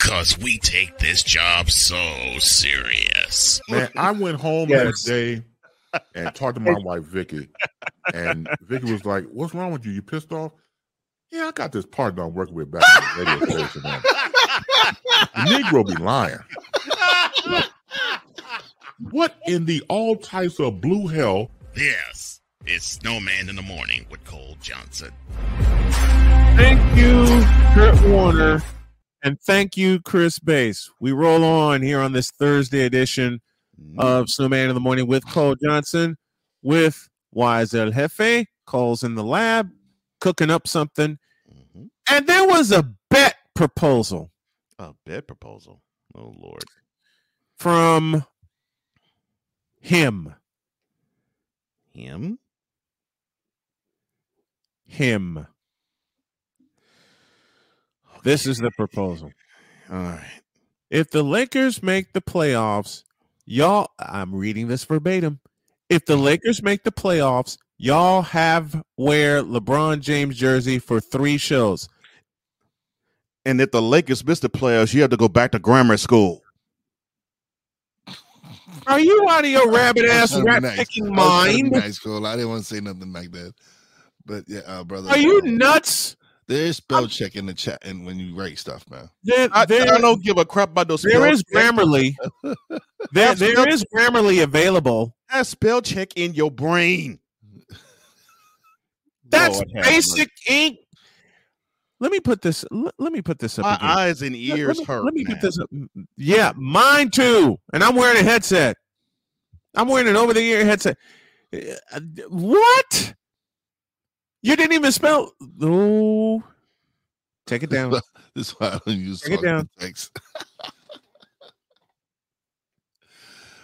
Cause we take this job so serious. Man, I went home Yes. that day and talked to my wife Vicky, and Vicky was like, "What's wrong with you? You pissed off?" Yeah, I got this partner I'm working with back in the radio station. Man. The Negro be lying. What in the all types of blue hell? This is Snowman in the Morning with Cole Johnson. Thank you, Kurt Warner. And thank you, Chris Bass. We roll on here on this Thursday edition of Snowman in the Morning with Cole Johnson, with Wise El Jefe. Cole's in the lab, cooking up something. Mhm. And there was a bet proposal A bet proposal. Oh Lord. from him. Him? Him. This is the proposal. All right. If the Lakers make the playoffs, y'all, I'm reading this verbatim. If the Lakers make the playoffs, y'all have wear LeBron James jersey for three shows. And if the Lakers miss the playoffs, you have to go back to grammar school. Are you out of your rabbit ass rat nice. picking That was kinda mind? Nice, Cole. I didn't want to say nothing like that. But yeah, uh, brother. Are you uh, nuts? There is spell check in the chat and when you write stuff, man. There, I, there- I don't give a crap about those. there spell is. Grammarly. There, there is Grammarly available. Have spell check in your brain. That's Lord basic ink. Let me put this. Let, let me put this up. My again. eyes and ears let me, hurt. Let me man. put this up. Yeah, mine too. And I'm wearing a headset. I'm wearing an over the ear headset. Uh, What? You didn't even spell. Oh, take it down. This is why I don't use Take it down. text.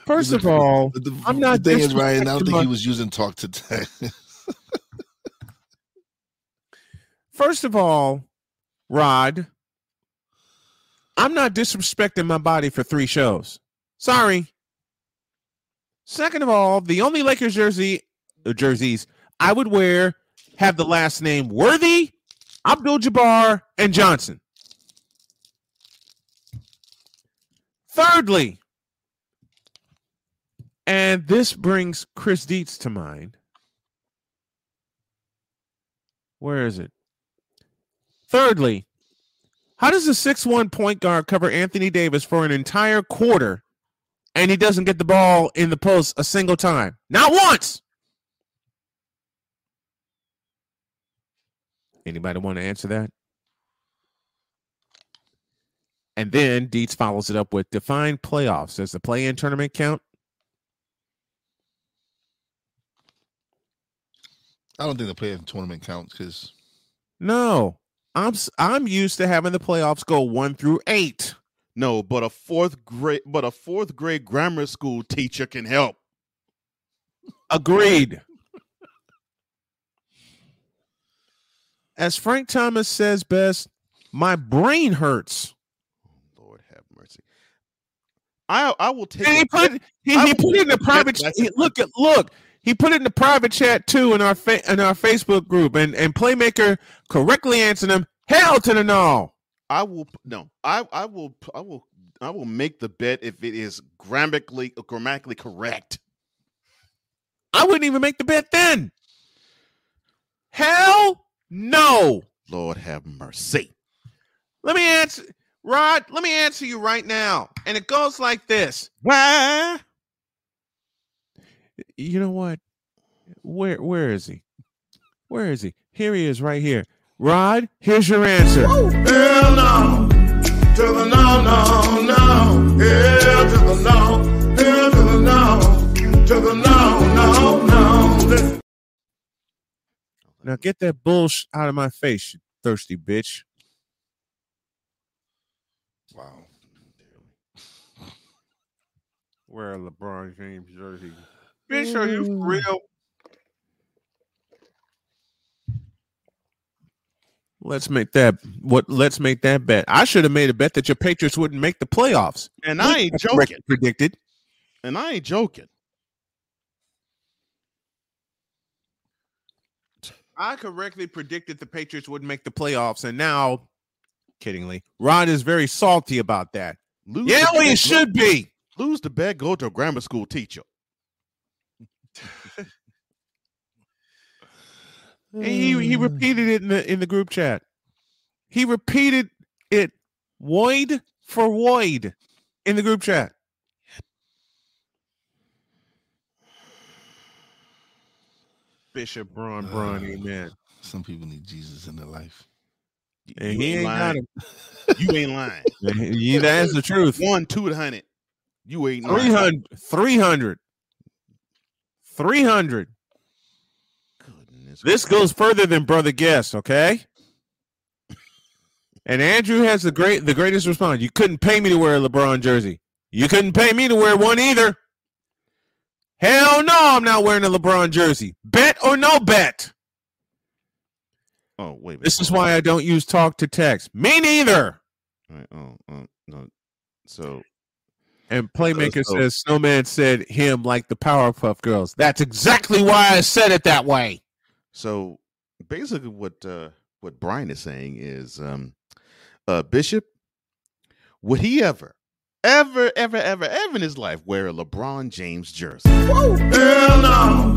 First of all, the, the- I'm not The thing is, Ryan, I don't think he was using talk to text. first of all, Rod, I'm not disrespecting my body for three shows. Sorry. Second of all, the only Lakers jersey uh, jerseys I would wear have the last name Worthy, Abdul Jabbar, and Johnson. Thirdly, and this brings Chris Dietz to mind. Where is it? Thirdly, how does a 6 1 point guard cover Anthony Davis for an entire quarter and he doesn't get the ball in the post a single time? Not once. Anybody want to answer that? And then Dietz follows it up with define playoffs. Does the play in tournament count? I don't think the play in tournament counts because No. I'm I'm used to having the playoffs go 1 through 8. No, but a fourth grade, but a fourth grade grammar school teacher can help. Agreed. As Frank Thomas says best, my brain hurts. Lord have mercy. I I will take. And he put he, he put it in the take a bet private. he- look at look. He put it in the private chat too in our fa- in our Facebook group, and and Playmaker correctly answered him. Hell to the no. I will no. I I will I will I will make the bet if it is grammatically grammatically correct. I wouldn't even make the bet then. Hell no. Lord have mercy. Let me answer, Rod. Let me answer you right now, and it goes like this. Why? You know what? Where where is he? Where is he? Here he is, right here. Rod, here's your answer. Hell no. To the no, no, no. Hell to the no. Hell to the no. To the no, no, no. Now get that bullsh out of my face, you thirsty bitch. wow. Wear a LeBron James jersey. Bitch, are you for real? Let's make that what let's make that bet. I should have made a bet that your Patriots wouldn't make the playoffs. And I ain't joking. Predicted. And I ain't joking. I correctly predicted the Patriots wouldn't make the playoffs, and now kiddingly. Rod is very salty about that. Lose Yeah, well, should be. lose the bet. Go to a grammar school teacher. He he repeated it in the in the group chat. He repeated it void for void in the group chat. Bishop Braun Braun, amen. Some people need Jesus in their life. And you he ain't got lying. You ain't lying. Yeah, that's the truth. One, two hundred. You ain't lying. 300, 300, 300. Goodness This goes further than brother guess, okay? And Andrew has the great the greatest response. You couldn't pay me to wear a LeBron jersey. You couldn't pay me to wear one either. Hell no, I'm not wearing a LeBron jersey. Bet or no bet. Oh wait. a minute, This is why I don't use talk to text. Me neither. Right, oh, oh, no. So And Playmaker so- says Snowman said him like the Powerpuff Girls. That's exactly why I said it that way. So basically, what uh, what Brian is saying is, um, uh, Bishop, would he ever, ever, ever, ever, ever in his life wear a LeBron James jersey? Hell no.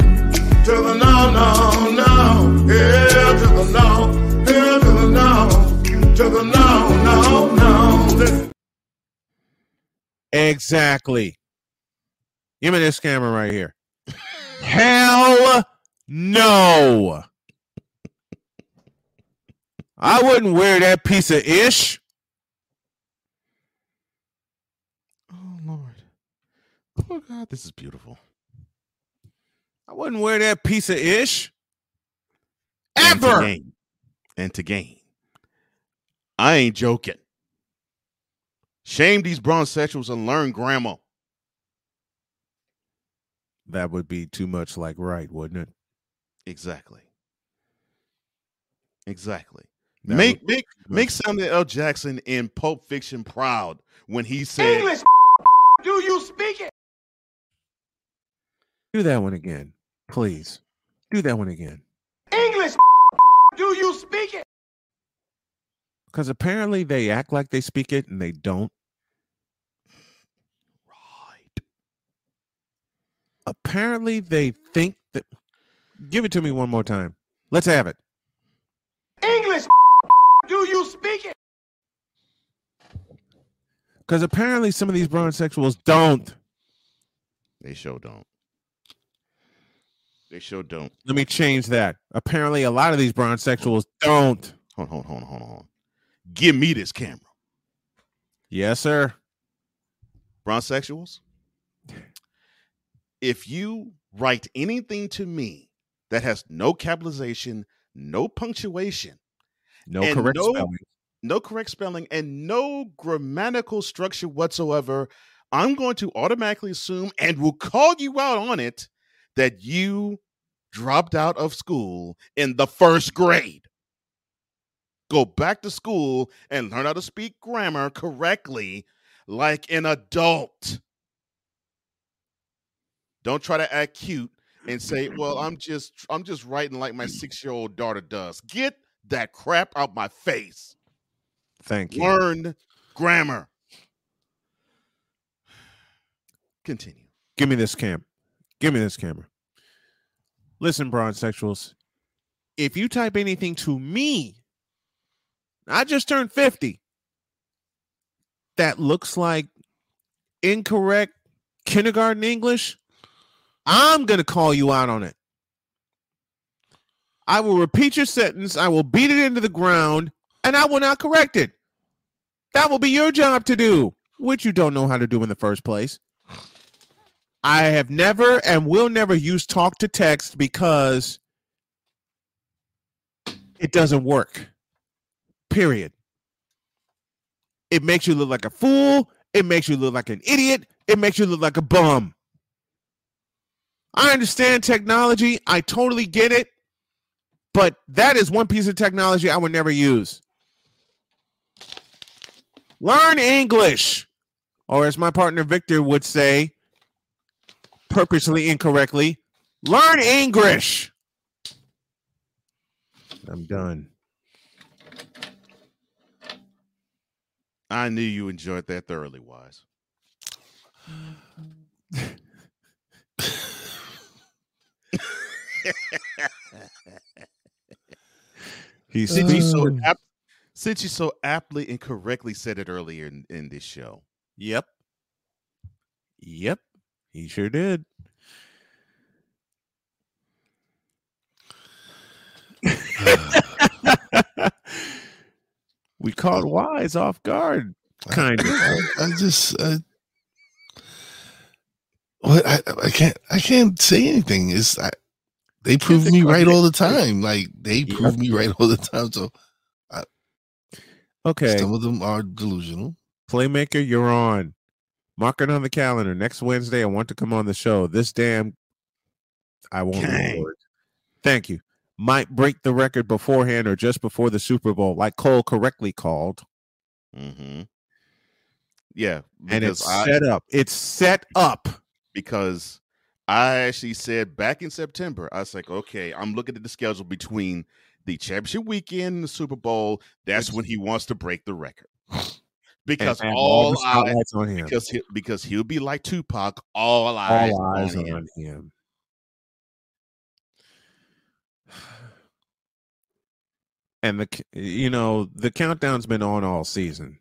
To the no, no, no. Hell to the no. Hell to the no. To the no, no, no. Exactly. Give me this camera right here. Hell no. I wouldn't wear that piece of ish. Oh Lord, oh God, this is beautiful. I wouldn't wear that piece of ish. And to Ever. gain, and to gain. I ain't joking. Shame these bronsexuals and learn grammar. That would be too much like right, wouldn't it? Exactly. Exactly. That make make make Samuel L. Jackson in Pulp Fiction proud when he said English. Do you speak it? Do that one again, please. Do that one again. English. Do you speak it? Because apparently they act like they speak it and they don't. right. Apparently they think that. Give it to me one more time. Let's have it. English. Do you speak it? Because apparently some of these bronsexuals don't. They sure don't. They sure don't. Let me change that. Apparently a lot of these bronsexuals don't. Hold on, hold on, hold on, hold on. Give me this camera. Yes, sir. Bronsexuals. If you write anything to me that has no capitalization, no punctuation, No correct no- spelling. No correct spelling, and no grammatical structure whatsoever, I'm going to automatically assume and will call you out on it that you dropped out of school in the first grade. Go back to school and learn how to speak grammar correctly like an adult. Don't try to act cute and say, "Well, I'm just I'm just writing like my 6-year-old daughter does." Get that crap out my face. Thank you. Learn grammar. Continue. Give me this cam. Give me this camera. Listen, bronsexuals. If you type anything to me, I just turned 50. That looks like incorrect kindergarten English. I'm going to call you out on it. I will repeat your sentence. I will beat it into the ground and I will not correct it. That will be your job to do, which you don't know how to do in the first place. I have never and will never use talk to text because it doesn't work. Period. It makes you look like a fool. It makes you look like an idiot. It makes you look like a bum. I understand technology. I totally get it. But that is one piece of technology I would never use. Learn English. Or as my partner Victor would say, purposely incorrectly, learn English. I'm done. I knew you enjoyed that thoroughly, Wise. He's Since you so speaking- ap- since you so aptly and correctly said it earlier in, in this show. Yep. Yep. He sure did. we caught Wise off guard, kind of. I, I just I, what I, I can't I can't say anything. It's I, they prove me right all the time. Like they Yep. prove me right all the time. So Okay, some of them are delusional. Playmaker, you're on. Mark it on the calendar. Next Wednesday, I want to come on the show. This damn, I won't record. Thank you. Might break the record beforehand or just before the Super Bowl, like Cole correctly called. Mm-hmm. Yeah, And it's I set up. It's set up. because I actually said back in September, I was like, okay, I'm looking at the schedule between the championship weekend the Super Bowl. That's when he wants to break the record. Because And- and all, the eyes, on him. because he, because he'll be like Tupac, all eyes, All eyes on him. on him. And the you know the countdown's been on all season.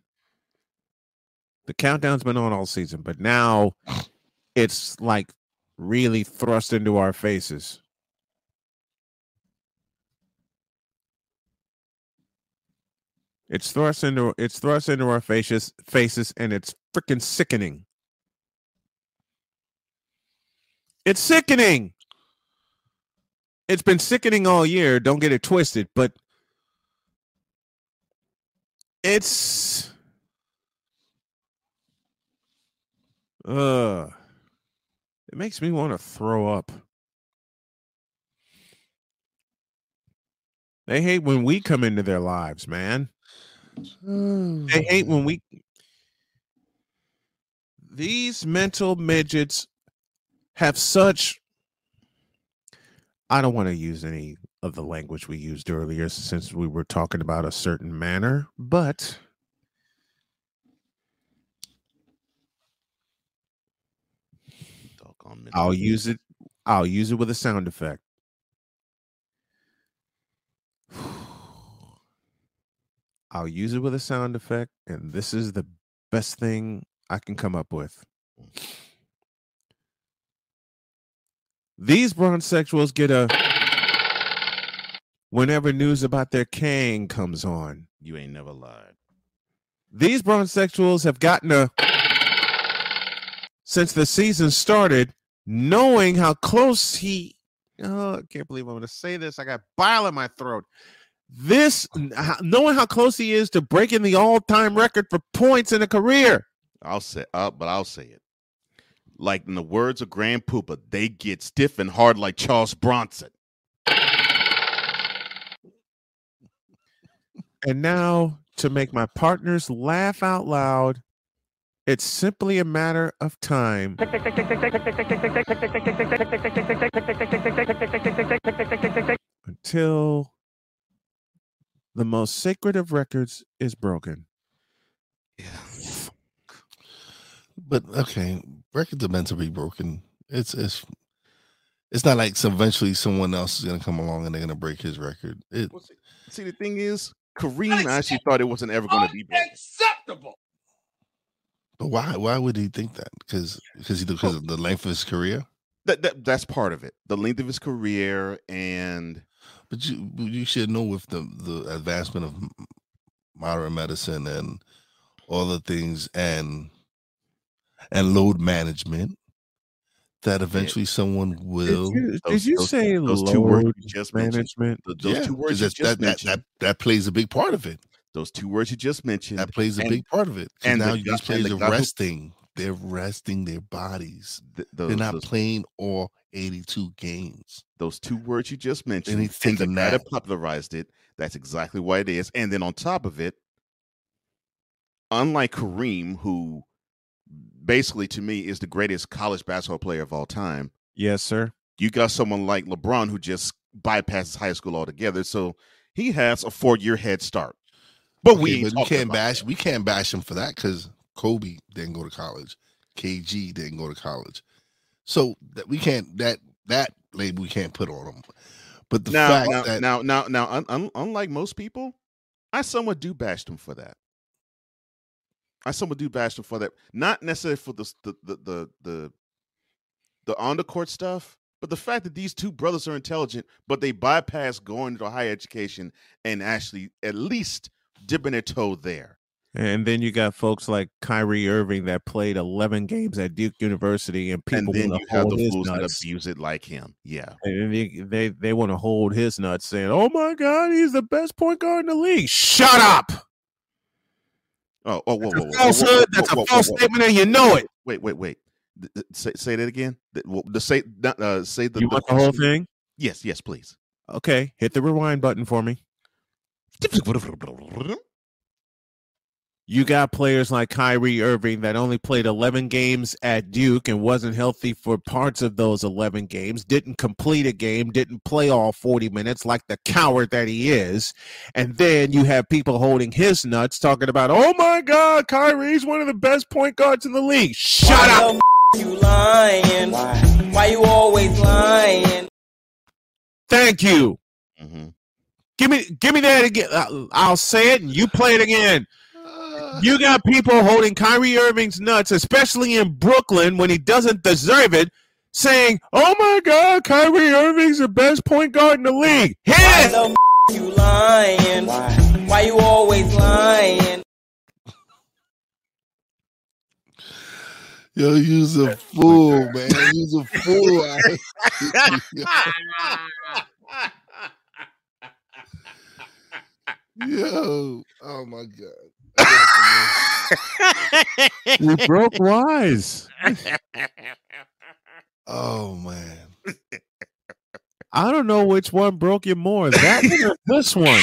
The countdown's been on all season, but now it's like really thrust into our faces. It's thrust into it's thrust into our faces faces and it's freaking sickening. It's sickening. It's been sickening all year, don't get it twisted, but it's uh it makes me want to throw up. They hate when we come into their lives, man. They hate when we these mental midgets have such I don't want to use any of the language we used earlier since we were talking about a certain manner, but I'll use it I'll use it with a sound effect. I'll use it with a sound effect and this is the best thing I can come up with. Mm. These bronsexuals get a whenever news about their king comes on. You ain't never lied. These bronsexuals have gotten a since the season started, knowing how close he oh, I can't believe I'm gonna say this. I got bile in my throat. This knowing how close he is to breaking the all-time record for points in a career. I'll say, uh, but I'll say it. Like in the words of Grand Puba, they get stiff and hard like Charles Bronson. And now to make my partners laugh out loud, it's simply a matter of time. Until the most sacred of records is broken. Yeah. But okay, records are meant to be broken. It's it's it's not like some eventually someone else is gonna come along and they're gonna break his record. It Well, see, see, the thing is, Kareem actually thought it wasn't ever going to be broken. but why why would he think that? Because because he because of the length of his career. That, that that's part of it. The length of his career and But you you should know with the the advancement of modern medicine and all the things and and load management that eventually someone will Did you, did those- you those- say those two words just management? th- those Yeah, two words you just that, that, mentioned. that that plays a big part of it. those two words you just mentioned. That plays a and- big part of it. 'Cause and now and players the are resting. They're resting their bodies. th- They're not those, playing all 82 games. Those two words you just mentioned. and the a guy that popularized it. That's exactly what it is. And then on top of it, unlike Kareem, who basically to me is the greatest college basketball player of all time, Yes, sir. you got someone like LeBron who just bypasses high school altogether. So he has a four year head start. But we Okay, ain't but we can't bash that. we can't bash him for that because Kobe didn't go to college, KG didn't go to college, so that we can't that that label we can't put on them. But the now, fact now, that now, now, now, un, un, unlike most people, I somewhat do bash them for that. I somewhat do bash them for that. Not necessarily for the the the the the, the on the court stuff, but the fact that these two brothers are intelligent, but they bypass going to higher education and actually at least dipping their toe there. And then you got folks like Kyrie Irving that played 11 games at Duke University, and people and want to hold his nuts. abuse it like him. Yeah. And they they, they want to hold his nuts, saying, "Oh my God, he's the best point guard in the league." Shut up! Oh, oh, whoa, whoa, whoa, falsehood. That's a false statement, and you know it. Wait, wait, wait. Say, say that again. The, say uh, say the, you want the whole thing? Yes, yes, please. Okay, hit the rewind button for me. You got players like Kyrie Irving that only played 11 games at Duke and wasn't healthy for parts of those 11 games, didn't complete a game, didn't play all 40 minutes like the coward that he is. And then you have people holding his nuts talking about, oh my God, Kyrie's one of the best point guards in the league. Shut Why up. the f- you lying? Why you always lying? Thank you. Mhm. Give me, give me that again. Uh, I'll say it and you play it again. You got people holding Kyrie Irving's nuts, especially in Brooklyn when he doesn't deserve it, saying, "Oh my God, Kyrie Irving's the best point guard in the league." Hit Why the f- you lying? Why you always lying? yo, you's a fool, man. You's a fool. yo, oh my god. You broke wise. Oh man. I don't know which one broke you more, that one or this one.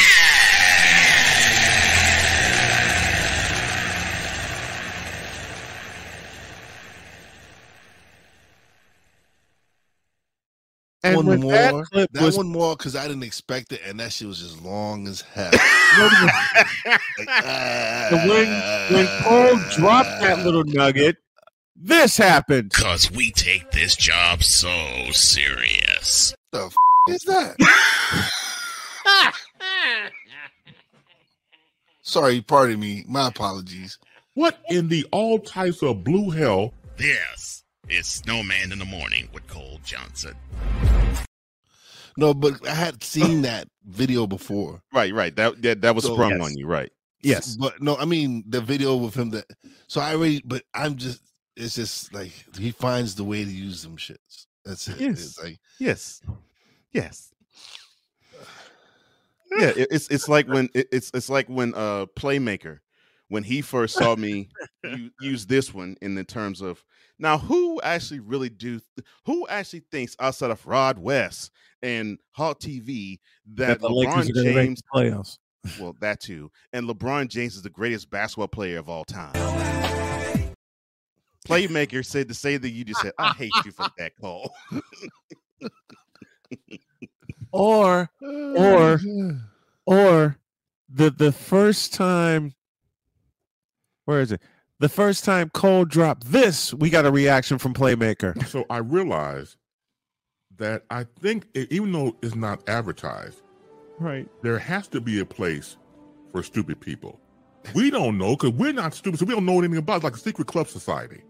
And one more. that That, was one more because I didn't expect it, and that shit was just long as hell. Like, And when when Cole dropped that little nugget, this happened. Cause we take this job so serious. the f- is that? Sorry, pardon me. My apologies. What in the all types of blue hell? This is Snowman in the Morning with Cole Johnson. No, but I had seen that video before. right, right. That that, that was So- sprung Yes. on you, right? Yes. But no, I mean the video with him that so I already but I'm just it's just like he finds the way to use them shits. That's it. Yes. It's like Yes. Yes. Yeah, it, it's it's like when it, it's it's like when uh Playmaker when he first saw me use this one in the terms of now who actually really do who actually thinks outside of Rod West and Hawk TV that, Lakers LeBron James playoffs. well that too and LeBron James is the greatest basketball player of all time. Playmaker said to say that you just said. I hate you for that, call." Or Or- or the the first time where is it? The first time Cole dropped this, we got a reaction from Playmaker. So I realized that I think e- even though it's not advertised, Right. there has to be a place for stupid people. We don't know because we're not stupid, so we don't know anything about it. It's like a secret club society.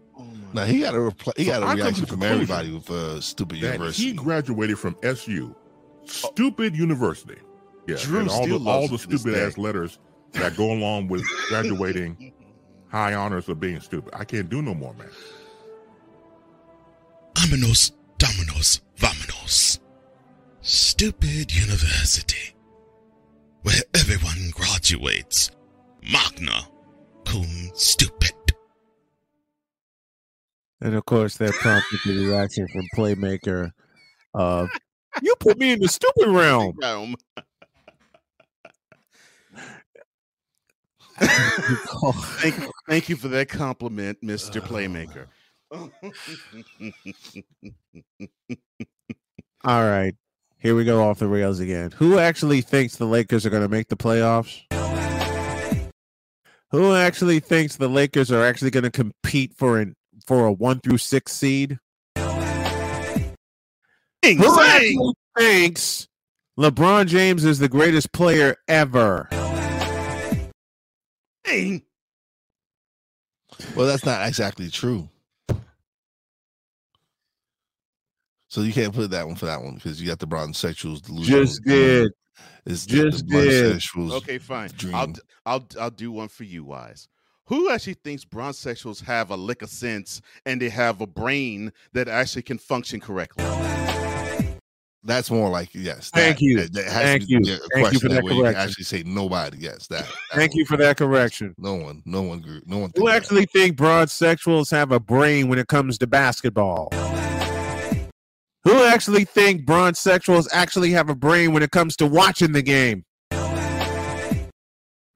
now he got a reply, he So got a I reaction the from everybody with uh, stupid That university. he graduated from SU, stupid university. Yeah, Drew and all the, all the it to this stupid day. ass letters that go along with graduating high honors of being stupid. I can't do no more, man. Aminos, dominos, vamonos. Stupid university. Where everyone graduates. Magna cum stupid. And of course that prompted the reaction from Playmaker of You put me in the stupid realm. Realm. Thank, thank you for that compliment, Mr. Playmaker. All right. Here we go off the rails again. Who actually thinks the Lakers are going to make the playoffs? Who actually thinks the Lakers are actually going to compete for an for a one through six seed? Who actually thinks LeBron James is the greatest player ever? Dang. Well, that's not exactly true. So you can't put that one for that one because you got the bronzosexuals delusional. Just did. It's just the did. Okay, fine. dream. I'll d- I'll I'll do one for you, wise. Who actually thinks bronsexuals have a lick of sense and they have a brain that actually can function correctly? That's more like yes. Thank that- you. That, that Thank you. Thank you for that you can correction. actually say nobody. Yes, that. that Thank you for that correction. No one, no one grew. No one. Who think that. actually think broad sexuals have a brain when it comes to basketball? Who actually think broad sexuals actually have a brain when it comes to watching the game?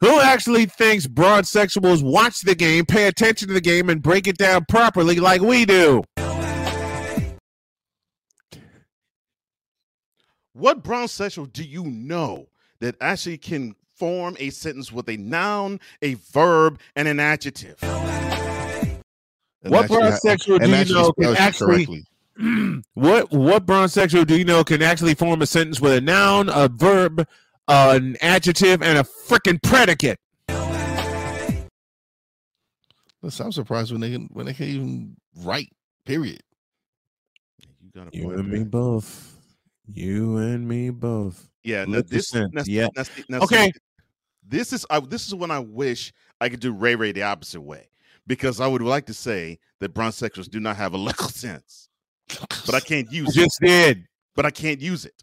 Who actually thinks broad sexuals watch the game, pay attention to the game, and break it down properly like we do? What bronzosexual do you know that actually can form a sentence with a noun, a verb, and an adjective? And What brown sexual do you know can actually- correctly. what what bronsexual do you know can actually form a sentence with a noun, a verb, uh, an adjective, and a freaking predicate? Listen, I'm surprised when they can when they can even write. Period. You got a You point and me both. You and me both. Yeah, no, this that's- yeah. that's- that's- Okay. This is I, this is when I wish I could do Ray Ray the opposite way because I would like to say that bronzosexuals do not have a legal sense, but I can't use it. Just did. But I can't use it.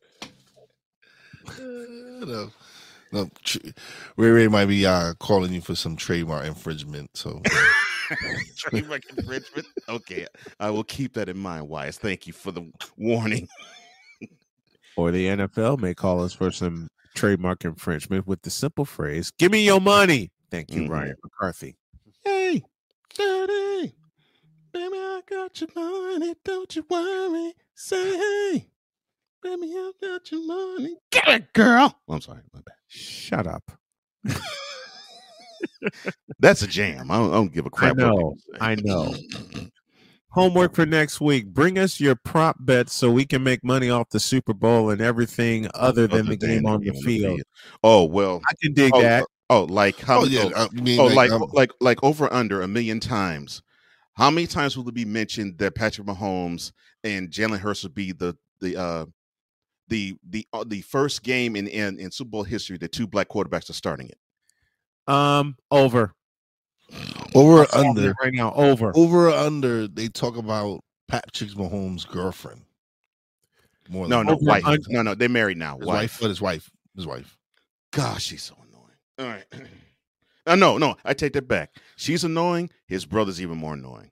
no, no. tr- Ray Ray might be uh, calling you for some trademark infringement. So Trademark infringement. Okay, I will keep that in mind. Wise, thank you for the warning. Or the NFL may call us for some trademark infringement with the simple phrase, Give me your money. Thank you, Mhm. Ryan McCarthy. Hey, daddy, baby, I got your money. Don't you worry. Say hey, baby, I got your money. Get it, girl. I'm sorry, my bad. Shut up. That's a jam. I don't, I don't give a crap. what know. I know. Homework for next week. Bring us your prop bets so we can make money off the Super Bowl and everything other than Other the game on the field. Oh well. I can dig Oh, that. oh, like how? oh yeah, oh, I mean, oh, like um, like like over under a million times. How many times will it be mentioned that Patrick Mahomes and Jalen Hurts will be the the uh the the uh, the first game in, in in Super Bowl history that two black quarterbacks are starting it? Um, over. Over or under right now. Over. over or under. They talk about Patrick Mahomes' girlfriend. More No, no, wife. under. No, no, they're married now. his wife, Wife. but his wife, his wife. Gosh, she's so annoying. All right. Uh, no, no, I take that back. She's annoying. His brother's even more annoying.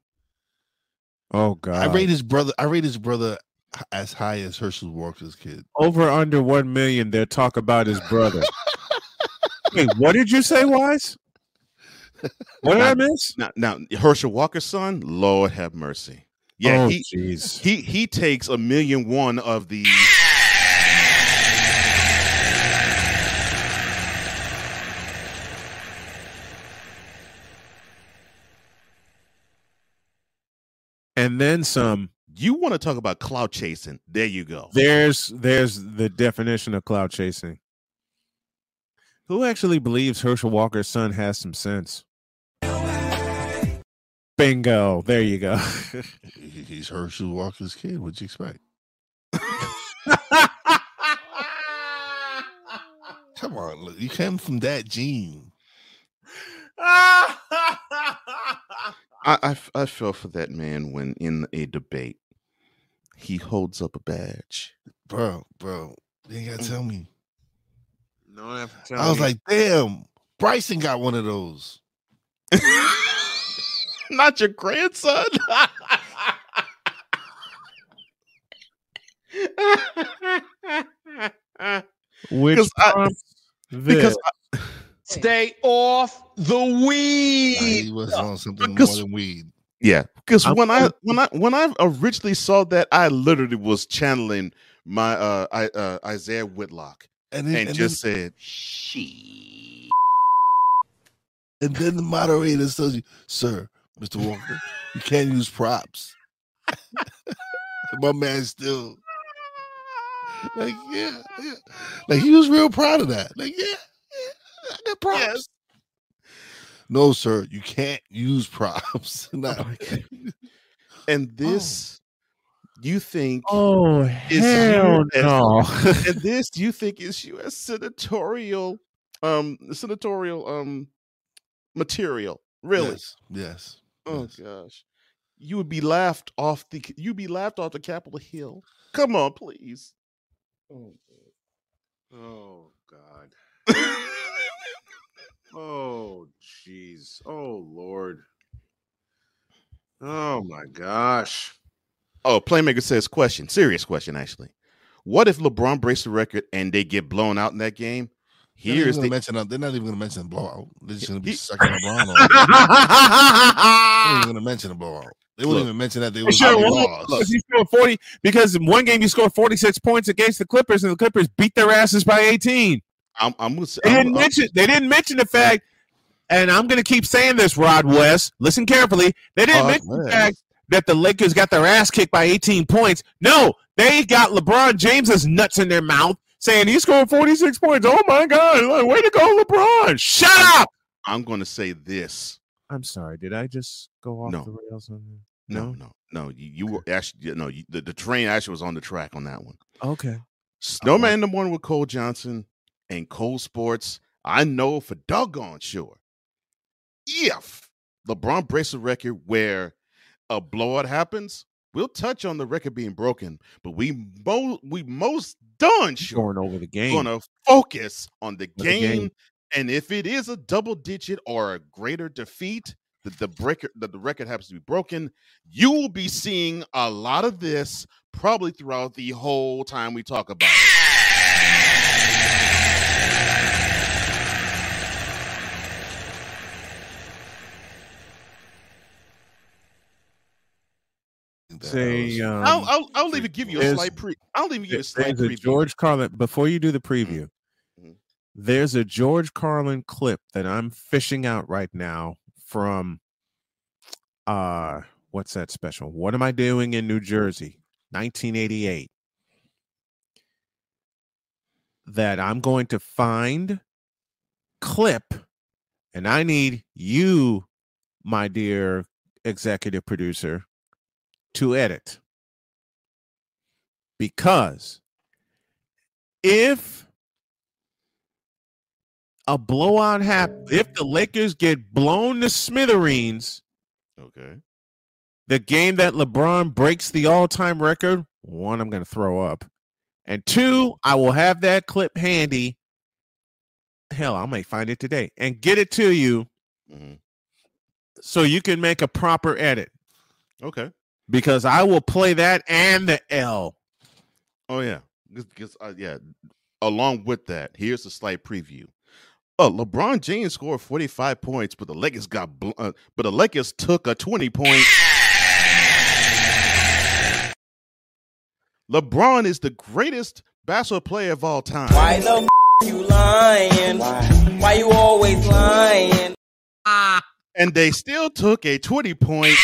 Oh God. I rate his brother. I rate his brother as high as Herschel Walker's kid. over under one million. They'll talk about his brother. Wait, what did you say, Wise? What did I miss? Now, now Herschel Walker's son, Lord have mercy. Yeah, oh, he he he takes a million one of the and then some. you want to talk about cloud chasing. There you go. There's there's the definition of cloud chasing. Who actually believes Herschel Walker's son has some sense? Bingo. There you go. He's Herschel Walker's kid. What'd you expect? Come on, look, you came from that gene. I I feel for that man when in a debate he holds up a badge. bro, bro. You ain't gotta mm. tell me. No, I, have to tell I was you. like, damn, Bryson got one of those. Not your grandson. which because I- because this. Stay off the Nah, weed. he was on something more than weed. Yeah, because when I when I when I originally saw that, I literally was channeling my uh, I, uh Isiah Whitlock And, then, and, and just then, said, "She." and then the moderator tells you, "Sir, Mr. Walker, you can't use props." My man still like, yeah, yeah, like he was real proud of that. Like, yeah, yeah I got props. No, sir, you can't use props. Not- oh And oh. this, you think, Oh hell no! and this you think is U.S. senatorial, um, senatorial, um, material? Really? Yes, yes. Oh yes. gosh, you would be laughed off the you'd be laughed off the Capitol Hill. Come on, please. Oh, god, oh God! Oh jeez! Oh Lord! Oh my gosh! Oh, Playmaker says question, serious question actually. What if LeBron breaks the record and they get blown out in that game? They're not Here's even the gonna mention. Uh, they're not even going to mention the blowout. They're just going to be sucking LeBron on. They're not even going to mention the blowout. They wouldn't Look. even mention that they They was sure lost. because he scored 40 because in one game you scored 46 points against the Clippers and the Clippers beat their asses by 18. I'm, I'm, gonna say- They didn't I'm- mention they didn't mention the fact, and I'm gonna keep saying this, Rod West. Listen carefully. They didn't Rod mention the fact that the Lakers got their ass kicked by 18 points. No, they got LeBron James's nuts in their mouth saying he scored 46 points. Oh my god, like, way to go, LeBron. Shut up. I'm going to say this. I'm sorry, did I just go off No. the rails on that? No, no, no. You, you were actually no. You, the, the train actually was on the track on that one. Okay. Snowman in the morning with Cole Johnson and Cole Sports. I know for doggone sure, if LeBron breaks a record where a blowout happens, we'll touch on the record being broken. But we mo- we most darn sure Going over the game. gonna focus on the the game. game. And if it is a double digit or a greater defeat, that the breaker that the record happens to be broken, you will be seeing a lot of this probably throughout the whole time we talk about it. Say, um, I'll, I'll I'll even give you a slight pre. I'll even give you a slight There's a. George Carlin before you do the preview. Mhm. There's a George Carlin clip that I'm fishing out right now from uh what's that special? What am I doing in New Jersey? 1988. That I'm going to find clip and I need you my dear executive producer to edit because if a blowout happens, if the Lakers get blown to smithereens, Okay. the game that LeBron breaks the all-time record, one, I'm going to throw up, and two, I will have that clip handy. Hell, I may find it today and get it to you Mhm. so you can make a proper edit Okay. Because I will play that and the L. Oh yeah, because uh, yeah. Along with that, here's a slight preview. Uh, LeBron James scored 45 points, but the Lakers got bl- uh, but the Lakers took a 20 point. LeBron is the greatest basketball player of all time. Why the f- you lying? Why you always lying? Ah. And they still took a 20 point.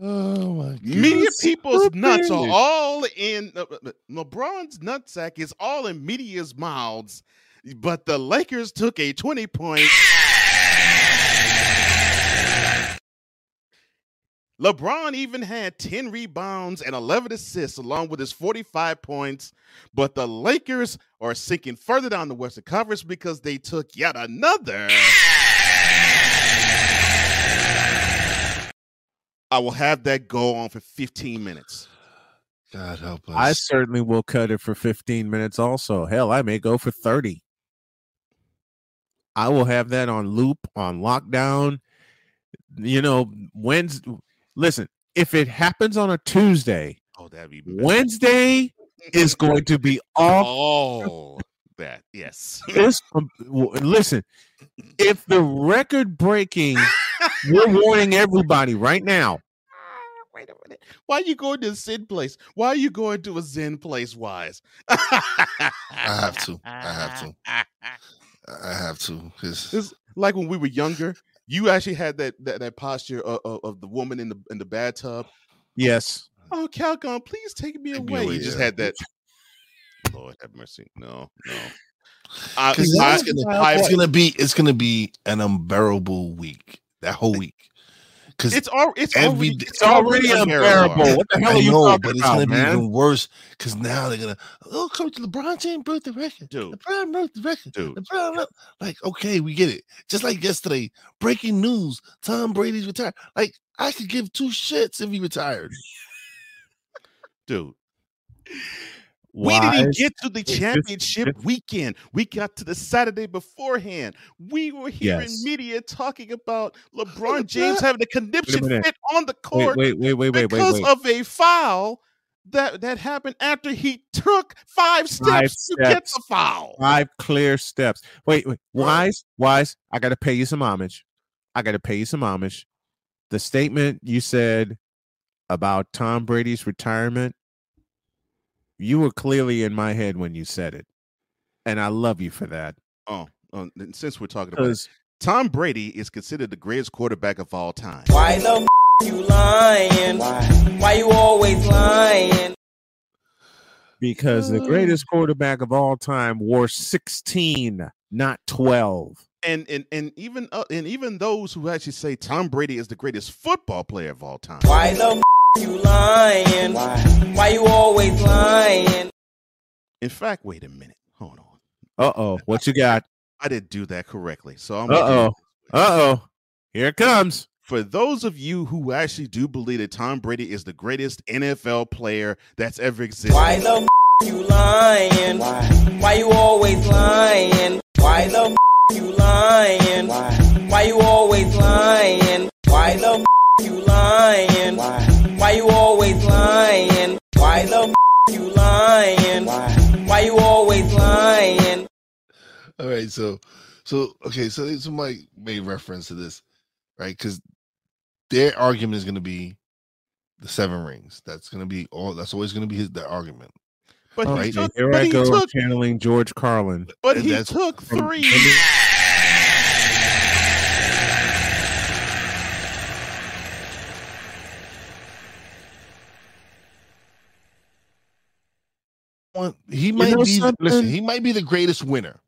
Oh my god. Media people's nuts are all in uh, uh, LeBron's nutsack is all in media's mouths, but the Lakers took a 20 point. LeBron even had 10 rebounds and 11 assists along with his 45 points, but the Lakers are sinking further down the Western Conference because they took yet another. I will have that go on for 15 minutes. God help us. I certainly will cut it for 15 minutes also. Hell, I may go for 30. I will have that on loop, on lockdown. You know, Wednesday. Listen, if it happens on a Tuesday, Oh, that'd be Wednesday is going to be off. Oh, that yes. This, um, listen, if the record breaking, we're warning everybody right now. Wait a minute. Why are you going to a Zen place? Why are you going to a Zen place, Wise? I have to. I have to. I have to because It's like when we were younger. You actually had that that, that posture of, of, of the woman in the in the bathtub. Yes. Oh, Calgon, please take me away. away, you just had that. Lord have mercy. No, no. I, Because I- it's gonna, I- it's gonna be it's gonna be an unbearable week. That whole week. Because it's al- it's every already, It's already unbearable. What the hell I are you know, talking but it's about, gonna man? be even worse because now they're gonna oh coach LeBron James broke the record. Dude. LeBron broke the record. Dude. LeBron broke- like okay, we get it. Just like yesterday, breaking news: Tom Brady's retired. Like I could give two shits if he retired. dude. We didn't get to the championship weekend. We got to the Saturday beforehand. We were hearing Yes. media talking about LeBron James having a conniption minute. fit on the court wait, wait, wait, wait, wait, because wait. of a foul that that happened after he took five steps Five to get the foul. Five clear steps. Wait, wait. Wise, wise. I got to pay you some homage. I got to pay you some homage. The statement you said about Tom Brady's retirement, you were clearly in my head when you said it. And I love you for that. Oh, oh, and since we're talking about it, Tom Brady is considered the greatest quarterback of all time. Why the f- you lying? Why? Why you always lying? because the greatest quarterback of all time wore 16, not 12. And and and even uh, and even those who actually say Tom Brady is the greatest football player of all time. Why the f- you lying? Why? Why you always lying? In fact, wait a minute. Hold on. Uh oh. What you got? I didn't do that correctly. So I'm Uh oh. Uh oh. Here it comes. For those of you who actually do believe that Tom Brady is the greatest NFL player that's ever existed, Why the you lying? Why? Why you always lying? Why the you lying? Why? Why you always lying? Why the you lying? Why? Why you always lying? Why the f- you lying? Why? Why you always lying? All right, so so okay, so somebody made reference to this, right? Because their argument is going to be the seven rings. That's going to be all. That's always going to be his their argument. but he took, Here but I he go took, channeling George Carlin. but And he that's took from- three. One- He might know be. Listen, he might be the greatest winner.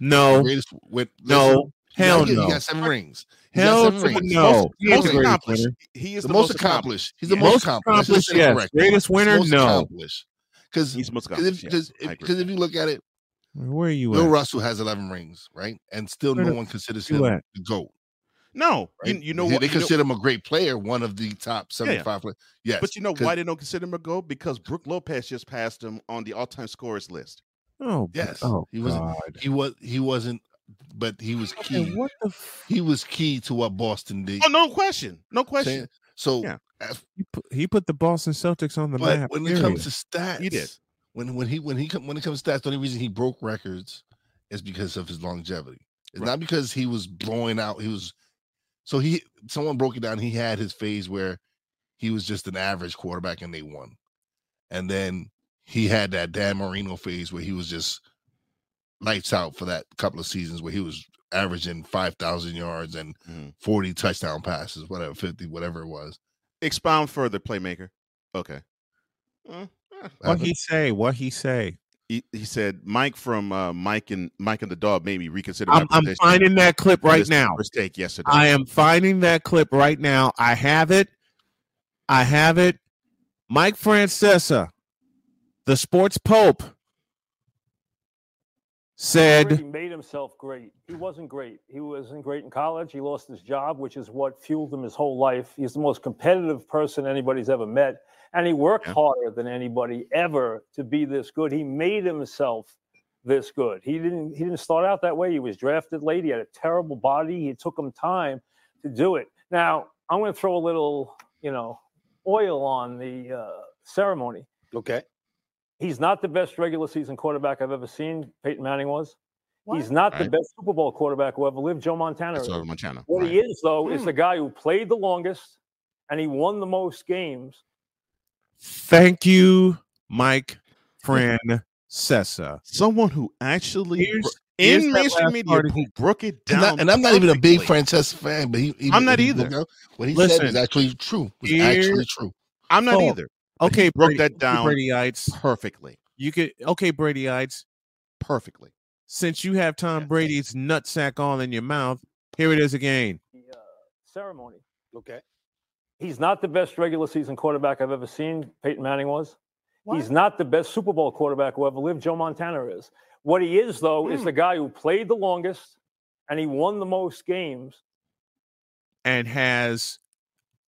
No, greatest win. no, listen, he got- hell he got seven rings. He Hell seven rings. no. He most the greatest accomplished. He is The, the, most accomplished. He's the most accomplished. Yes. correctly. Greatest winner, Most no. Because He's most accomplished. because yes, I if you look at it, Where are you Bill at? Russell has eleven rings, right? And still Where no one considers him at? the goat. No, Right? you, you know they, what? they you know- consider him a great player, one of the top yeah. seventy-five players. Yes, but you know why they don't consider him a goat? Because Brook Lopez just passed him on the all-time scorers list. Oh, Yes, Oh, he wasn't- God. he was he wasn't, but he was Okay, key. what the? F- He was key to what Boston did. Oh, no question, no Saying- question. So, Yeah. as- he, put, he put the Boston Celtics on the but map. when it comes to stats, He did. When when he when he come when it comes to stats, the only reason he broke records is because of his longevity. It's Right. not because he was blowing out. He was so he someone broke it down. He had his phase where he was just an average quarterback and they won, and then he had that Dan Marino phase where he was just lights out for that couple of seasons where he was averaging five thousand yards and Mhm. forty touchdown passes, whatever fifty, whatever it was. Expound further, playmaker. Okay. Uh, eh. what he say? What he say? He, he said Mike from uh, Mike and Mike and the dog made me reconsider. my I'm, I'm finding that clip right now. Mistake yesterday. I am finding that clip right now. I have it. I have it. Mike Francesa, the sports pope, said, He made himself great. He wasn't great. He wasn't great in college. He lost his job, which is what fueled him his whole life. He's the most competitive person anybody's ever met. And he worked Yeah. harder than anybody ever to be this good. He made himself this good. He didn't he didn't start out that way. He was drafted late. He had a terrible body. It took him time to do it. Now, I'm going to throw a little, you know, oil on the uh, ceremony. Okay. He's not the best regular season quarterback I've ever seen. Peyton Manning was. He's What? not the best Super Bowl quarterback who ever lived. Joe Montana. That's is. over Montana. What Right. he is, though, is Hmm. the guy who played the longest and he won the most games. Thank you, Mike Francesa. Someone who actually Here's Here's in that mainstream media part who broke it And, down. I, and I'm not even a big perfectly. Francesa fan, but he, he I'm not he either. broke What he Listen, said is actually true. Was here- actually true. I'm not Paul, either. But he Okay, broke Brady, that okay, down Bradyites. perfectly. You could okay, Brady Bradyites. Perfectly. Since you have Tom Yeah. Brady's nutsack all in your mouth, here it is again. The, uh, ceremony. Okay. He's not the best regular season quarterback I've ever seen. Peyton Manning was. He's not the best Super Bowl quarterback who ever lived. Joe Montana is. What he is, though, is Hmm. the guy who played the longest and he won the most games. and has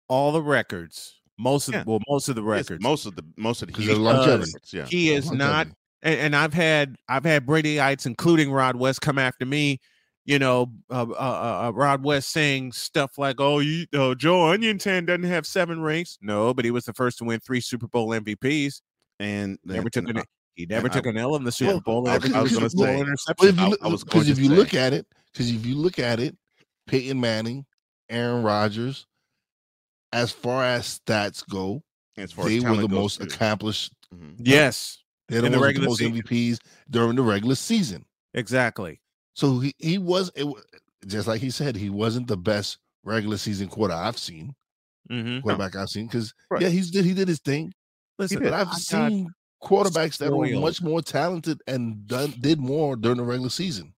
all the records. Most of Yeah. well, most of the Yes, records. most of the most of the Because huge longevity. Yeah. he is not and, and I've had I've had Bradyites, including Rod West, come after me. You know, uh, uh, uh, uh, Rod West saying stuff like, "Oh, you, oh, Joe Oniontan doesn't have seven rings." No, but he was the first to win three Super Bowl MVPs. And Never took an he never took I- an L in the Super Well, Bowl. I and was gonna say, But interception. if you look, I was going because if you look at it, because if you look at it, Peyton Manning, Aaron Rodgers, as far as stats go, as far as they were the most too. accomplished. Mhm. Yes, They're the, the most season. MVPs during the regular season. exactly. So he, he was it, just like he said, he wasn't the best regular season quarter I've seen, Mm-hmm. quarterback I've seen. Because Right. yeah, he's did he did his thing, Listen, but I've I seen quarterbacks that were much more talented and done did more during the regular season.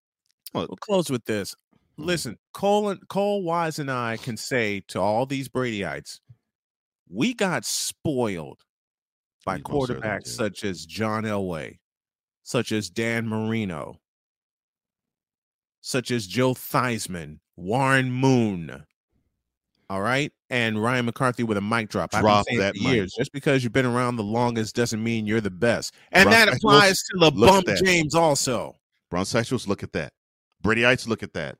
We'll close with this. Listen, Cole and Cole Wise and I can say to all these Bradyites, we got spoiled by quarterbacks such as John Elway, such as Dan Marino, such as Joe Theismann, Warren Moon. All right, and Ryan McCarthy with a mic drop. Drop that for mic. Just because you've been around the longest doesn't mean you're the best, and Drop that applies to the that. James also. Bronzosexuals, look at that. Bradyites, look at that.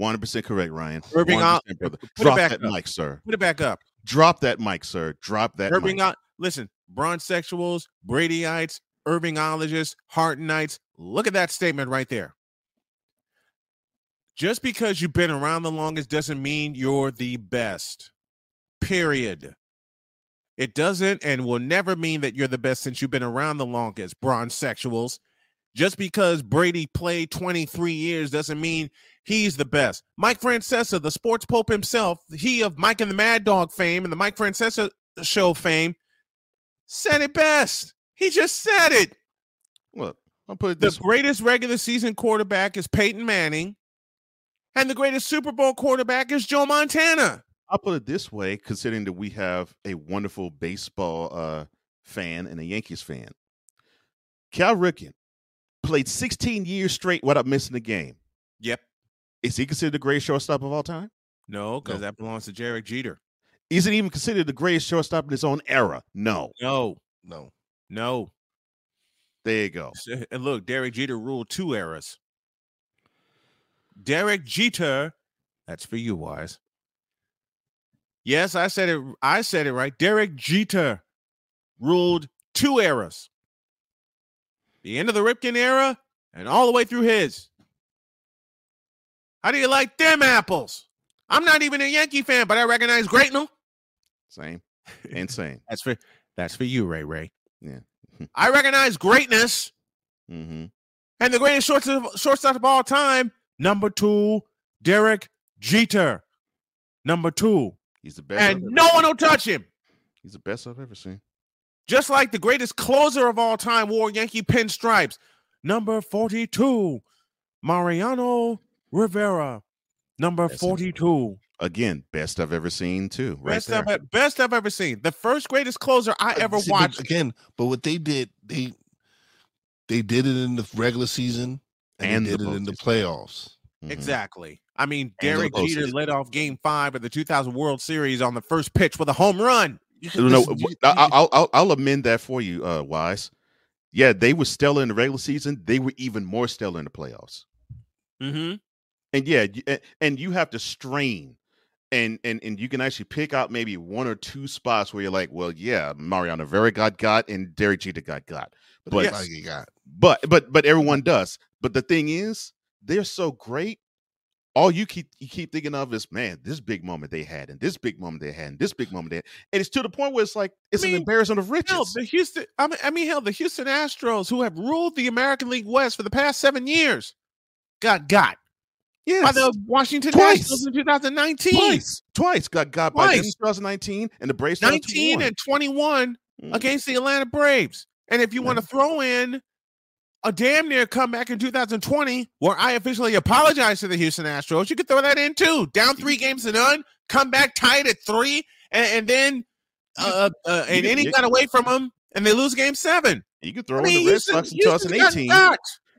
100% correct, Ryan. Irving 100% Al- brother. put it back that up. mic, sir. Put it back up. Drop that mic, sir. Drop that Irving, mic. Al- listen, Bronzosexuals, Bradyites, Irvingologists, Hartonites. Look at that statement right there. Just because you've been around the longest doesn't mean you're the best. Period. It doesn't and will never mean that you're the best since you've been around the longest, bronsexuals. Just because Brady played 23 years doesn't mean he's the best. Mike Francesa, the sports pope himself, he of Mike and the Mad Dog fame and the Mike Francesa show fame, said it best. He just said it. Look, I'll put it The greatest regular season quarterback is Peyton Manning, and the greatest Super Bowl quarterback is Joe Montana. I'll put it this way, considering that we have a wonderful baseball uh, fan and a Yankees fan. Cal Ripken played 16 years straight without missing a game. Yep. Is he considered the greatest shortstop of all time? No, because No. that belongs to Derek Jeter. Is it even considered the greatest shortstop in his own era? No. No, No. no. There you go. And look, Derek Jeter ruled two eras. Derek Jeter, that's for you, Wise. Yes, I said it. I said it right. Derek Jeter ruled two eras. The end of the Ripken era and all the way through his. How do you like them apples? I'm not even a Yankee fan, but I recognize greatness. Same. Insane. That's for that's for you, Ray Ray. Yeah. I recognize greatness. hmm And the greatest shortstop, shortstop of all time, number two, Derek Jeter. Number two. He's the best. And no one will touch him. He's the best I've ever seen. Just like the greatest closer of all time wore Yankee pinstripes. Number 42, Mariano Rivera. Number That's 42. Again, best I've ever seen too. Right Best there. I've, best I've ever seen. The first greatest closer I ever see, but watched. again. But what they did, they they did it in the regular season and, And did it in the playoffs. Mhm. Exactly. I mean, Derek Jeter led off game five of the 2000 World Series on the first pitch with a home run. No, no, I- you- I'll, I'll I'll amend that for you, uh, Wise. Yeah, they were stellar in the regular season. They were even more stellar in the playoffs. Mm-hmm. And yeah, and- you have to strain, and and and you can actually pick out maybe one or two spots where you're like, well, yeah, Mariano Rivera got got, and Derek Jeter got got. but but- that's got. But but but everyone does. But the thing is, they're so great. All you keep you keep thinking of is, man, this big moment they had, and this big moment they had, and this big moment they had, and it's to the point where it's like it's mean, an embarrassment of riches. Hell, the Houston, I mean, I mean, hell, the Houston Astros, who have ruled the American League West for the past seven years, got got Yes. by the Washington Twice. Nationals in 2019. twice, twice got got by them in 2019 and the Braves 19 and 21 Mhm. against the Atlanta Braves. And if you want to throw in a damn near comeback in 2020, where I officially apologized to the Houston Astros, you could throw that in too. Down three games to none, come back tied at three, and, and then uh, uh, and you- then he got away from them, and they lose game seven. You can throw I mean, in the Red Sox in 2018.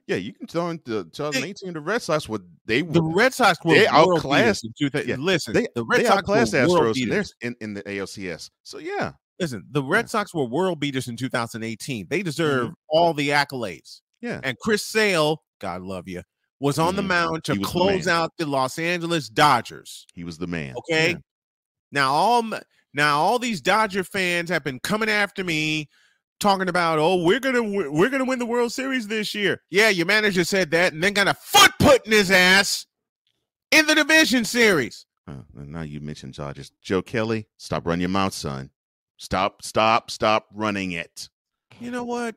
Yeah, you can throw in the 2018 the Red Sox. What they The Red Sox were They outclassed- beaters in two thou- yeah, Listen, they, the Red they Sox outclassed were Astros in, in in the ALCS. So yeah, Listen, the Red Yeah. Sox were world beaters in 2018. They deserve all the accolades. Yeah. And Chris Sale, God love you, was on the Mhm. mound to was the close out the Los Angeles Dodgers. He was the man. Okay. Yeah. Now all now all these Dodger fans have been coming after me talking about, "Oh, we're going to we're going to win the World Series this year." Yeah, your manager said that and then got a foot put in his ass in the division series. And now you mentioned Dodgers. Joe Kelly, stop running your mouth, son. Stop, stop, stop running it. You know what?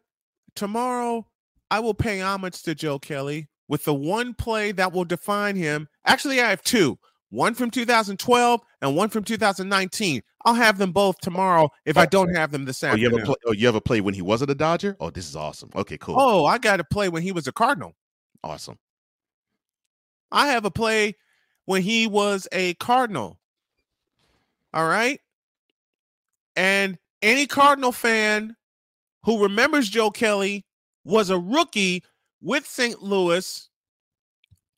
Tomorrow I will pay homage to Joe Kelly with the one play that will define him. Actually, I have two. One from 2012 and one from 2019. I'll have them both tomorrow if oh. I don't have them this Oh, you afternoon. ever play? Oh, you ever play when he wasn't a Dodger? Oh, this is awesome. Okay, cool, Oh, I got to play when he was a Cardinal. awesome. I have a play when he was a Cardinal. All right. And any Cardinal fan who remembers Joe Kelly was a rookie with St. Louis.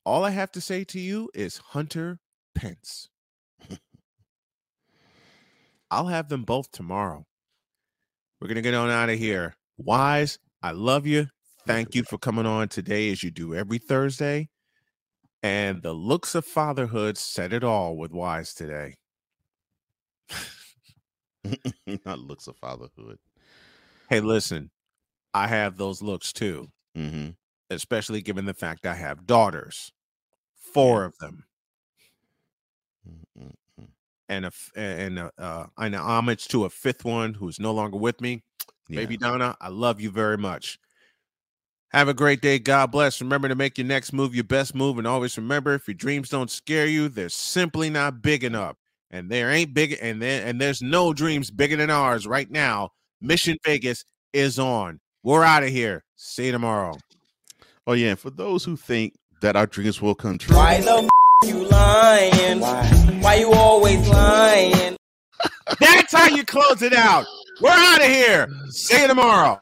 All I have to say to you is Hunter Pence. I'll have them both tomorrow. We're going to get on out of here. Wise, I love you. Thank you for coming on today as you do every Thursday. And the looks of fatherhood said it all with Wise today. Not looks of fatherhood. Hey, listen, I have those looks too, Mm-hmm. especially given the fact I have daughters, four of them, Mm-hmm. and a and a, uh, and homage to a fifth one who's no longer with me. Baby Donna, I love you very much. Have a great day. God bless. Remember to make your next move your best move. And always remember if your dreams don't scare you, they're simply not big enough. And there ain't big and there and there's no dreams bigger than ours right now. Mission Vegas is on. We're out of here. See you tomorrow. Oh yeah. and For those who think that our dreams will come true, Why the f- you lying? Why? Why you always lying? That's how you close it out. We're out of here. See you tomorrow.